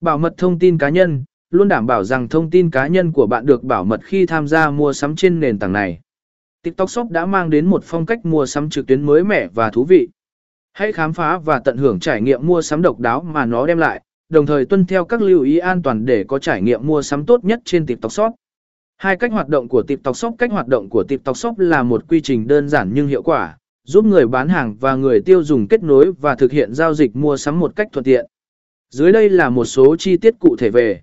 Bảo mật thông tin cá nhân, luôn đảm bảo rằng thông tin cá nhân của bạn được bảo mật khi tham gia mua sắm trên nền tảng này. TikTok Shop đã mang đến một phong cách mua sắm trực tuyến mới mẻ và thú vị. Hãy khám phá và tận hưởng trải nghiệm mua sắm độc đáo mà nó đem lại, đồng thời tuân theo các lưu ý an toàn để có trải nghiệm mua sắm tốt nhất trên TikTok Shop. Hai cách hoạt động của TikTok Shop Cách hoạt động của TikTok Shop là một quy trình đơn giản nhưng hiệu quả, giúp người bán hàng và người tiêu dùng kết nối và thực hiện giao dịch mua sắm một cách thuận tiện. Dưới đây là một số chi tiết cụ thể về.